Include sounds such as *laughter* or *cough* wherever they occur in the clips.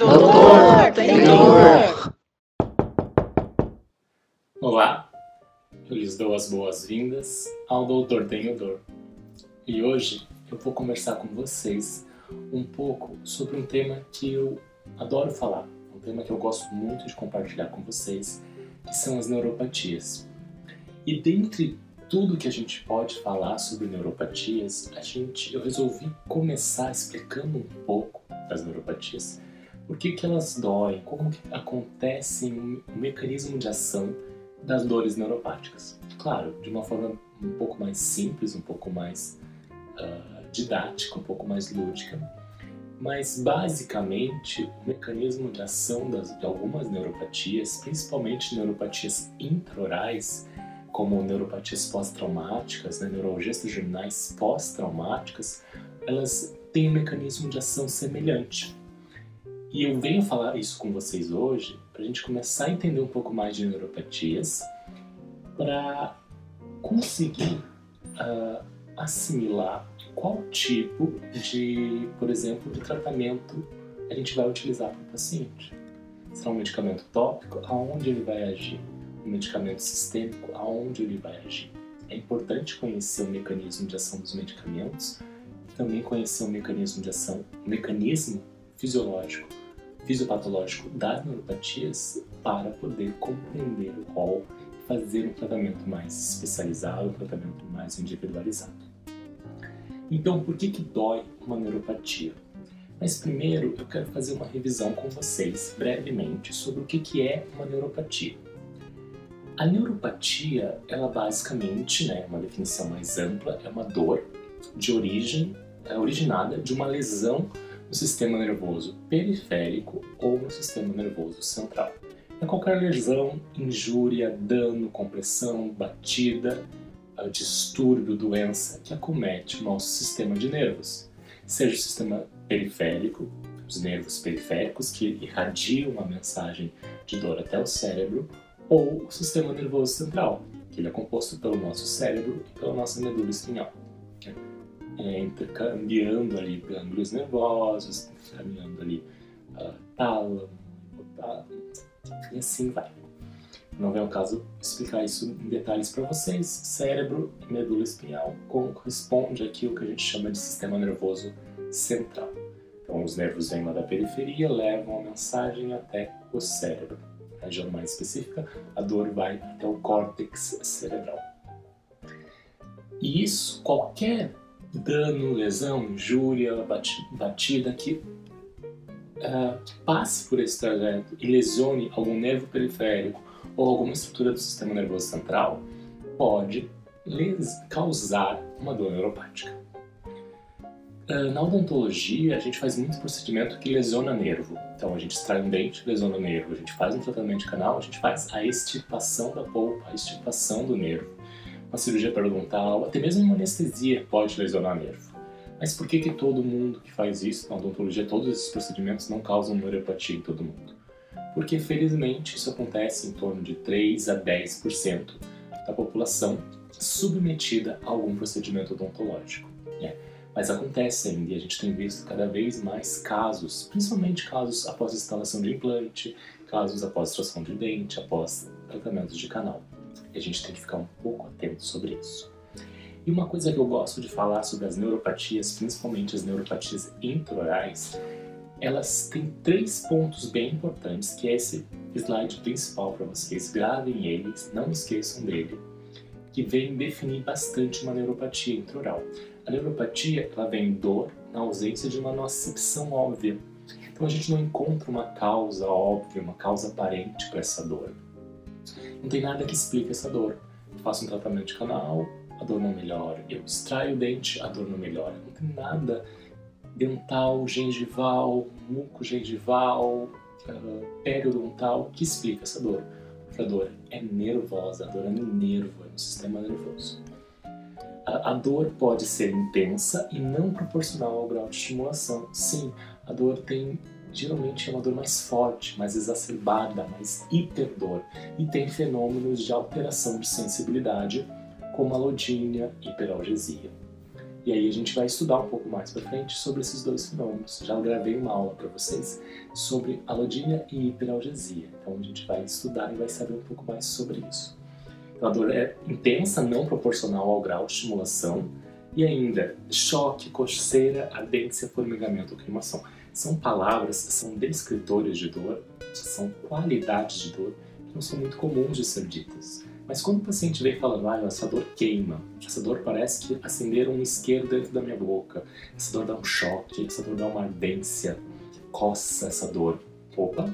Doutor, tem dor! Olá, eu lhes dou as boas-vindas ao Doutor Tenho Dor. E hoje eu vou conversar com vocês um pouco sobre um tema que eu adoro falar, um tema que eu gosto muito de compartilhar com vocês, que são as neuropatias. E dentre tudo que a gente pode falar sobre neuropatias, a gente, eu resolvi começar explicando um pouco das neuropatias, por que, que elas doem, como que acontece o mecanismo de ação das dores neuropáticas. Claro, de uma forma um pouco mais simples, um pouco mais uh, didática, um pouco mais lúdica, mas basicamente o mecanismo de ação das, de algumas neuropatias, principalmente neuropatias intraorais, como neuropatias pós-traumáticas, né, neuralgias terminais pós-traumáticas, elas têm um mecanismo de ação semelhante. E eu venho falar isso com vocês hoje para a gente começar a entender um pouco mais de neuropatias, para conseguir uh, assimilar qual tipo de, por exemplo, de tratamento a gente vai utilizar para o paciente. Será um medicamento tópico? Aonde ele vai agir? um medicamento sistêmico, aonde ele vai agir. É importante conhecer o mecanismo de ação dos medicamentos e também conhecer o mecanismo de ação, o mecanismo fisiológico, fisiopatológico das neuropatias para poder compreender o rol e fazer um tratamento mais especializado, um tratamento mais individualizado. Então, por que que dói uma neuropatia? Mas primeiro eu quero fazer uma revisão com vocês brevemente sobre o que que é uma neuropatia. A neuropatia, ela basicamente, né, uma definição mais ampla, é uma dor de origem é originada de uma lesão no sistema nervoso periférico ou no sistema nervoso central. É qualquer lesão, injúria, dano, compressão, batida, ah, distúrbio, doença que acomete o nosso sistema de nervos, seja o sistema periférico, os nervos periféricos que irradiam uma mensagem de dor até o cérebro, ou o sistema nervoso central, que ele é composto pelo nosso cérebro e pela nossa medula espinhal. É, intercambiando ali gânglios nervosos, intercambiando ali uh, tálamo, hipotálamo, e assim vai. Não vem ao caso explicar isso em detalhes para vocês. Cérebro e medula espinhal corresponde aqui ao que a gente chama de sistema nervoso central. Então, os nervos vêm lá da periferia, levam a mensagem até o cérebro região mais específica, a dor vai até o córtex cerebral. E isso, qualquer dano, lesão, injúria, batida que uh, passe por esse trajeto e lesione algum nervo periférico ou alguma estrutura do sistema nervoso central, pode causar uma dor neuropática. Ah, na odontologia, a gente faz muito procedimento que lesiona nervo. Então, a gente extrai um dente, lesiona o nervo. A gente faz um tratamento de canal, a gente faz a extirpação da polpa, a extirpação do nervo. Uma cirurgia periodontal, até mesmo uma anestesia pode lesionar nervo. Mas por que, que todo mundo que faz isso, na odontologia, todos esses procedimentos não causam neuropatia em todo mundo? Porque, felizmente, isso acontece em torno de 3 a 10% da população submetida a algum procedimento odontológico. Né? Mas acontece ainda e a gente tem visto cada vez mais casos, principalmente casos após instalação de implante, casos após extração de dente, após tratamentos de canal. E a gente tem que ficar um pouco atento sobre isso. E uma coisa que eu gosto de falar sobre as neuropatias, principalmente as neuropatias intraorais, elas têm três pontos bem importantes, que é esse slide principal para vocês, gravem eles, não esqueçam dele, que vem definir bastante uma neuropatia intraoral. A neuropatia ela vem dor na ausência de uma nocepção óbvia. Então a gente não encontra uma causa óbvia, uma causa aparente para essa dor. Não tem nada que explique essa dor. Eu faço um tratamento de canal, a dor não melhora. Eu extraio o dente, a dor não melhora. Não tem nada dental, gengival, muco gengival, uh, periodontal que explica essa dor. A dor é nervosa, a dor é no nervo, é no sistema nervoso a, dor pode ser intensa e não proporcional ao grau de estimulação. Sim, a dor tem geralmente é uma dor mais forte, mais exacerbada, mais hiperdor e tem fenômenos de alteração de sensibilidade como alodínia e hiperalgesia. E aí a gente vai estudar um pouco mais para frente sobre esses dois fenômenos. Já gravei uma aula para vocês sobre alodínia e hiperalgesia. Então a gente vai estudar e vai saber um pouco mais sobre isso. Então, a dor é intensa, não proporcional ao grau de estimulação. E ainda, choque, coceira, ardência, formigamento ou queimação. São palavras, são descritores de dor, são qualidades de dor que não são muito comuns de ser ditas. Mas quando o paciente vem falando, ah, essa dor queima, essa dor parece que acenderam um isqueiro dentro da minha boca, essa dor dá um choque, essa dor dá uma ardência, coça essa dor. Opa,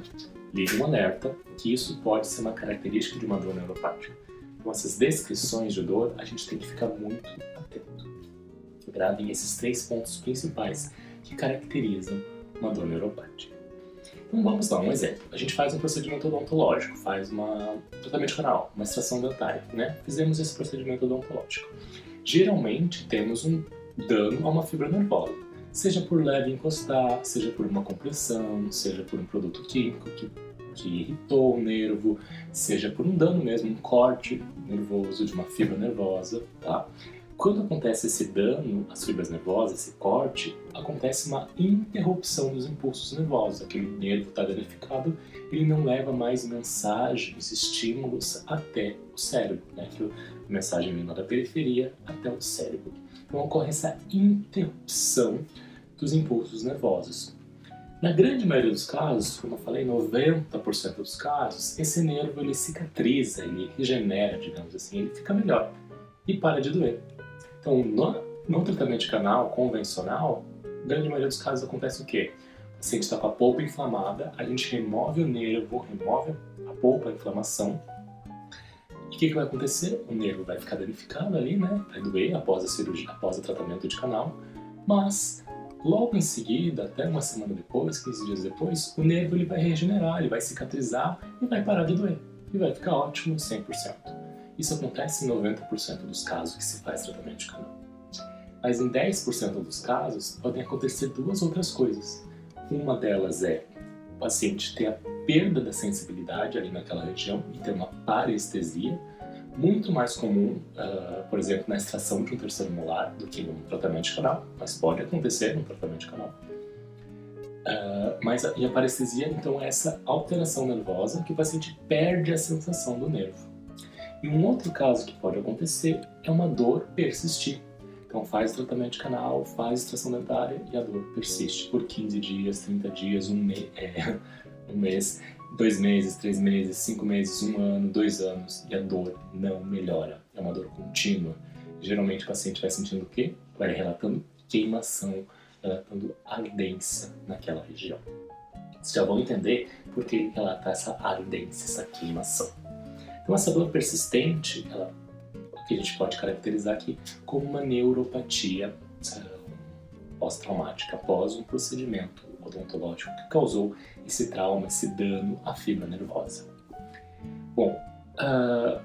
ligue um alerta que isso pode ser uma característica de uma dor neuropática. Então, essas descrições de dor, a gente tem que ficar muito atento. Gravem esses três pontos principais que caracterizam uma dor neuropática. Então vamos dar um exemplo. A gente faz um procedimento odontológico, faz uma, um tratamento canal, uma extração dentária, né? Fizemos esse procedimento odontológico. Geralmente temos um dano a uma fibra nervosa, seja por leve encostar, seja por uma compressão, seja por um produto químico que, que irritou o nervo, seja por um dano mesmo, um corte nervoso de uma fibra nervosa, tá? Quando acontece esse dano às fibras nervosas, esse corte, acontece uma interrupção dos impulsos nervosos. Aquele nervo está danificado, ele não leva mais mensagens, estímulos até o cérebro, né? Que a mensagem vem da periferia até o cérebro. Então ocorre essa interrupção dos impulsos nervosos. Na grande maioria dos casos, como eu falei, 90% dos casos, esse nervo ele cicatriza, ele regenera, digamos assim, ele fica melhor e para de doer. Então, no, no tratamento de canal convencional, na grande maioria dos casos acontece o quê? O paciente está com a polpa inflamada, a gente remove o nervo, remove a polpa, a inflamação. E o que, que vai acontecer? O nervo vai ficar danificado ali, né? Vai doer após a cirurgia, após o tratamento de canal. Mas, logo em seguida, até uma semana depois, 15 dias depois, o nervo ele vai regenerar, ele vai cicatrizar e vai parar de doer. E vai ficar ótimo 100%. Isso acontece em 90% dos casos que se faz tratamento de canal. Mas em 10% dos casos podem acontecer duas outras coisas. Uma delas é o paciente ter a perda da sensibilidade ali naquela região e ter uma parestesia, muito mais comum, uh, por exemplo, na extração de um terceiro molar do que no tratamento de canal, mas pode acontecer no tratamento de canal. Uh, mas a, e a parestesia, então, é essa alteração nervosa que o paciente perde a sensação do nervo. E um outro caso que pode acontecer é uma dor persistir. Então faz tratamento de canal, faz extração dentária e a dor persiste por 15 dias, 30 dias, um, me é, *laughs* um mês, dois meses, três meses, cinco meses, um ano, dois anos e a dor não melhora. É uma dor contínua. Geralmente o paciente vai sentindo o quê? Vai relatando queimação, relatando ardência naquela região. Vocês já vão entender por que ele relata essa ardência, essa queimação. Então, essa dor persistente, ela, que a gente pode caracterizar aqui como uma neuropatia uh, pós-traumática, após um procedimento odontológico que causou esse trauma, esse dano à fibra nervosa. Bom, uh,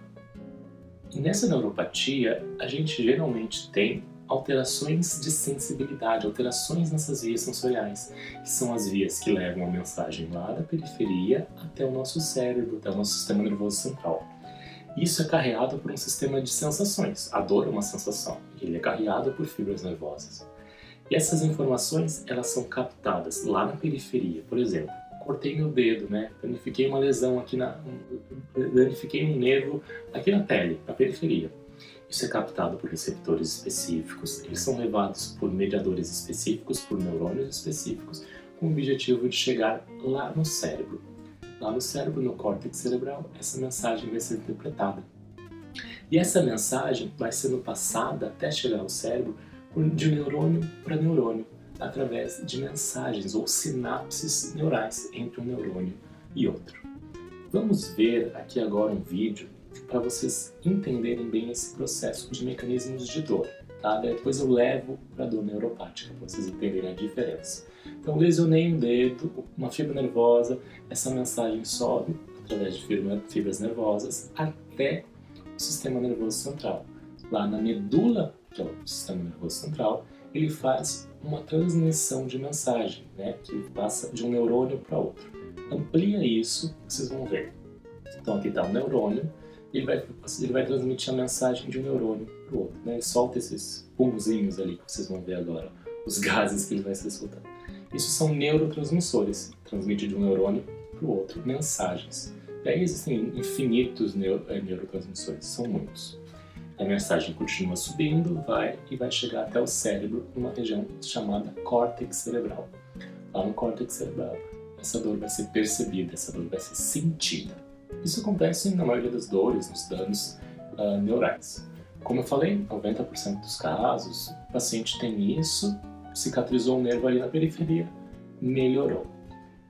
nessa neuropatia, a gente geralmente tem alterações de sensibilidade, alterações nessas vias sensoriais, que são as vias que levam a mensagem lá da periferia até o nosso cérebro, até o nosso sistema nervoso central. Isso é carreado por um sistema de sensações. A dor é uma sensação, ele é carreado por fibras nervosas. E essas informações, elas são captadas lá na periferia. Por exemplo, cortei meu dedo, né? Danifiquei uma lesão aqui na... danifiquei um nervo aqui na pele, na periferia. Isso é captado por receptores específicos, eles são levados por mediadores específicos, por neurônios específicos, com o objetivo de chegar lá no cérebro. Lá no cérebro, no córtex cerebral, essa mensagem vai ser interpretada. E essa mensagem vai sendo passada até chegar ao cérebro de neurônio para neurônio, através de mensagens ou sinapses neurais entre um neurônio e outro. Vamos ver aqui agora um vídeo para vocês entenderem bem esse processo de mecanismos de dor. Tá? Depois eu levo para dor neuropática, para vocês entenderem a diferença. Então, lesionei um dedo, uma fibra nervosa, essa mensagem sobe através de fibras nervosas até o sistema nervoso central. Lá na medula, que é o sistema nervoso central, ele faz uma transmissão de mensagem, né, que passa de um neurônio para outro. Amplia isso, vocês vão ver. Então aqui está o neurônio, ele vai, ele vai transmitir a mensagem de um neurônio para o outro. Né? Ele solta esses pumzinhos ali que vocês vão ver agora, os gases que ele vai ser soltando. Isso são neurotransmissores, transmite de um neurônio para o outro mensagens. E aí existem infinitos eh, neurotransmissores, são muitos. A mensagem continua subindo, vai e vai chegar até o cérebro, numa região chamada córtex cerebral. Lá no córtex cerebral, essa dor vai ser percebida, essa dor vai ser sentida. Isso acontece na maioria das dores, nos danos uh, neurais. Como eu falei, 90% dos casos, o paciente tem isso, cicatrizou um nervo ali na periferia, melhorou.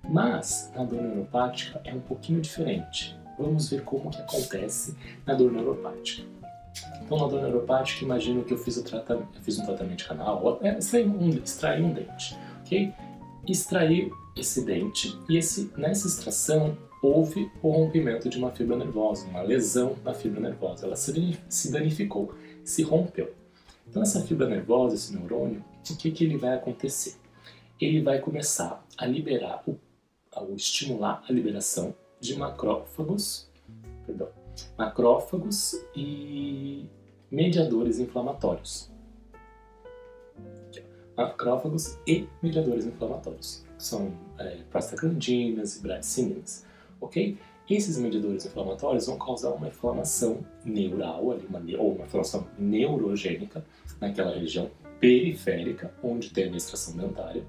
Mas na dor neuropática é um pouquinho diferente. Vamos ver como que acontece na dor neuropática. Então, na dor neuropática, imagino que eu fiz, o eu fiz um tratamento de canal, é, extrair um, extrair um dente, ok? Extrair esse dente e esse, nessa extração houve o rompimento de uma fibra nervosa, uma lesão na fibra nervosa. Ela se danificou, se rompeu. Então, essa fibra nervosa, esse neurônio, o que, que ele vai acontecer? Ele vai começar a liberar, o, a estimular a liberação de macrófagos, perdão, macrófagos e mediadores inflamatórios. Macrófagos e mediadores inflamatórios, são é, prostaglandinas e bradicininas, ok? Esses mediadores inflamatórios vão causar uma inflamação neural, ali, uma, ou uma inflamação neurogênica naquela região periférica, onde tem a extração dentária,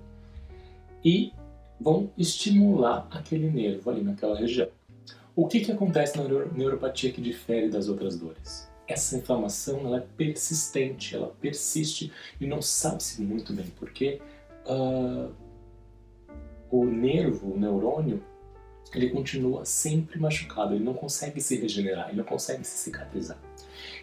e vão estimular aquele nervo ali naquela região. O que, que acontece na neuropatia que difere das outras dores? Essa inflamação ela é persistente, ela persiste e não sabe-se muito bem porque uh, o nervo, o neurônio, ele continua sempre machucado, ele não consegue se regenerar, ele não consegue se cicatrizar.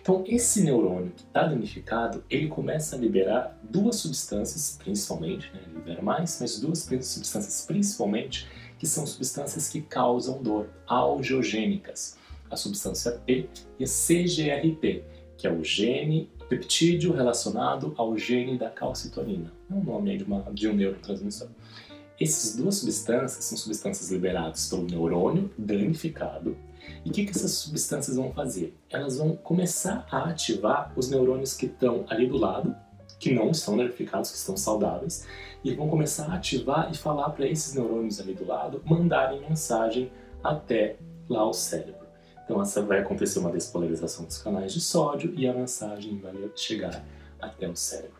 Então, esse neurônio que está danificado, ele começa a liberar duas substâncias, principalmente, né, libera mais, mas duas substâncias principalmente, que são substâncias que causam dor, algeogênicas, a substância P e a CGRP, que é o gene peptídeo relacionado ao gene da calcitonina. É um nome de, uma, de um neurotransmissor. Essas duas substâncias são substâncias liberadas pelo neurônio danificado. E o que, que essas substâncias vão fazer? Elas vão começar a ativar os neurônios que estão ali do lado, que não estão danificados, que estão saudáveis, e vão começar a ativar e falar para esses neurônios ali do lado mandarem mensagem até lá o cérebro. Então essa vai acontecer uma despolarização dos canais de sódio e a mensagem vai chegar até o cérebro.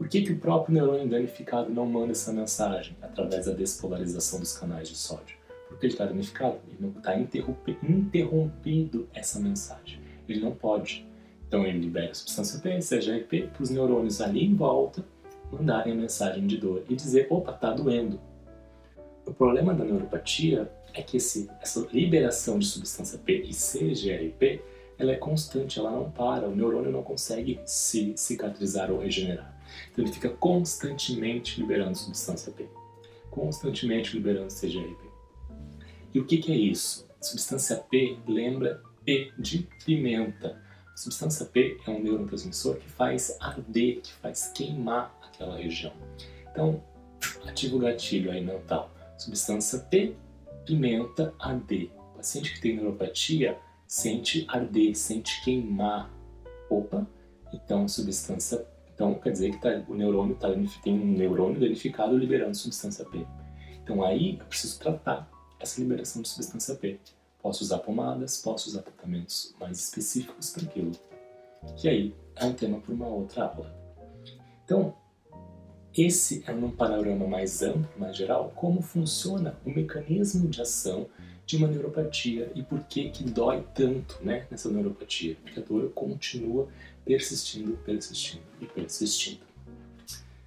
Por que, que o próprio neurônio danificado não manda essa mensagem através da despolarização dos canais de sódio? Porque ele está danificado, ele não está interrompido essa mensagem. Ele não pode. Então ele libera a substância P, CGRP, para os neurônios ali em volta mandarem a mensagem de dor e dizer, opa, tá doendo. O problema da neuropatia é que esse, essa liberação de substância P e CGRP ela é constante, ela não para, o neurônio não consegue se cicatrizar ou regenerar. Então ele fica constantemente liberando substância P, constantemente liberando CGRP. E o que, que é isso? Substância P lembra P de pimenta. substância P é um neurotransmissor que faz arder, que faz queimar aquela região. Então, ativa o gatilho aí mental. Substância P, pimenta, arder. O paciente que tem neuropatia sente arder, sente queimar. Opa, então substância então, quer dizer que tá, o neurônio tá, tem um neurônio danificado liberando substância P. Então, aí eu preciso tratar essa liberação de substância P. Posso usar pomadas, posso usar tratamentos mais específicos para aquilo. E aí é um tema para uma outra aula. Então, esse é um panorama mais amplo, mais geral, como funciona o mecanismo de ação de uma neuropatia e por que que dói tanto né, nessa neuropatia. Porque a dor continua persistindo, persistindo e persistindo.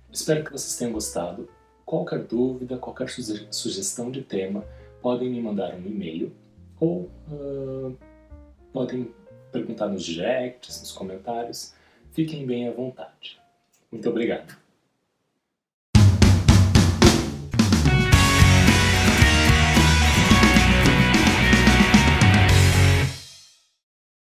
Espero que vocês tenham gostado. Qualquer dúvida, qualquer sugestão de tema, podem me mandar um e-mail ou uh, podem perguntar nos directs, nos comentários. Fiquem bem à vontade. Muito obrigado.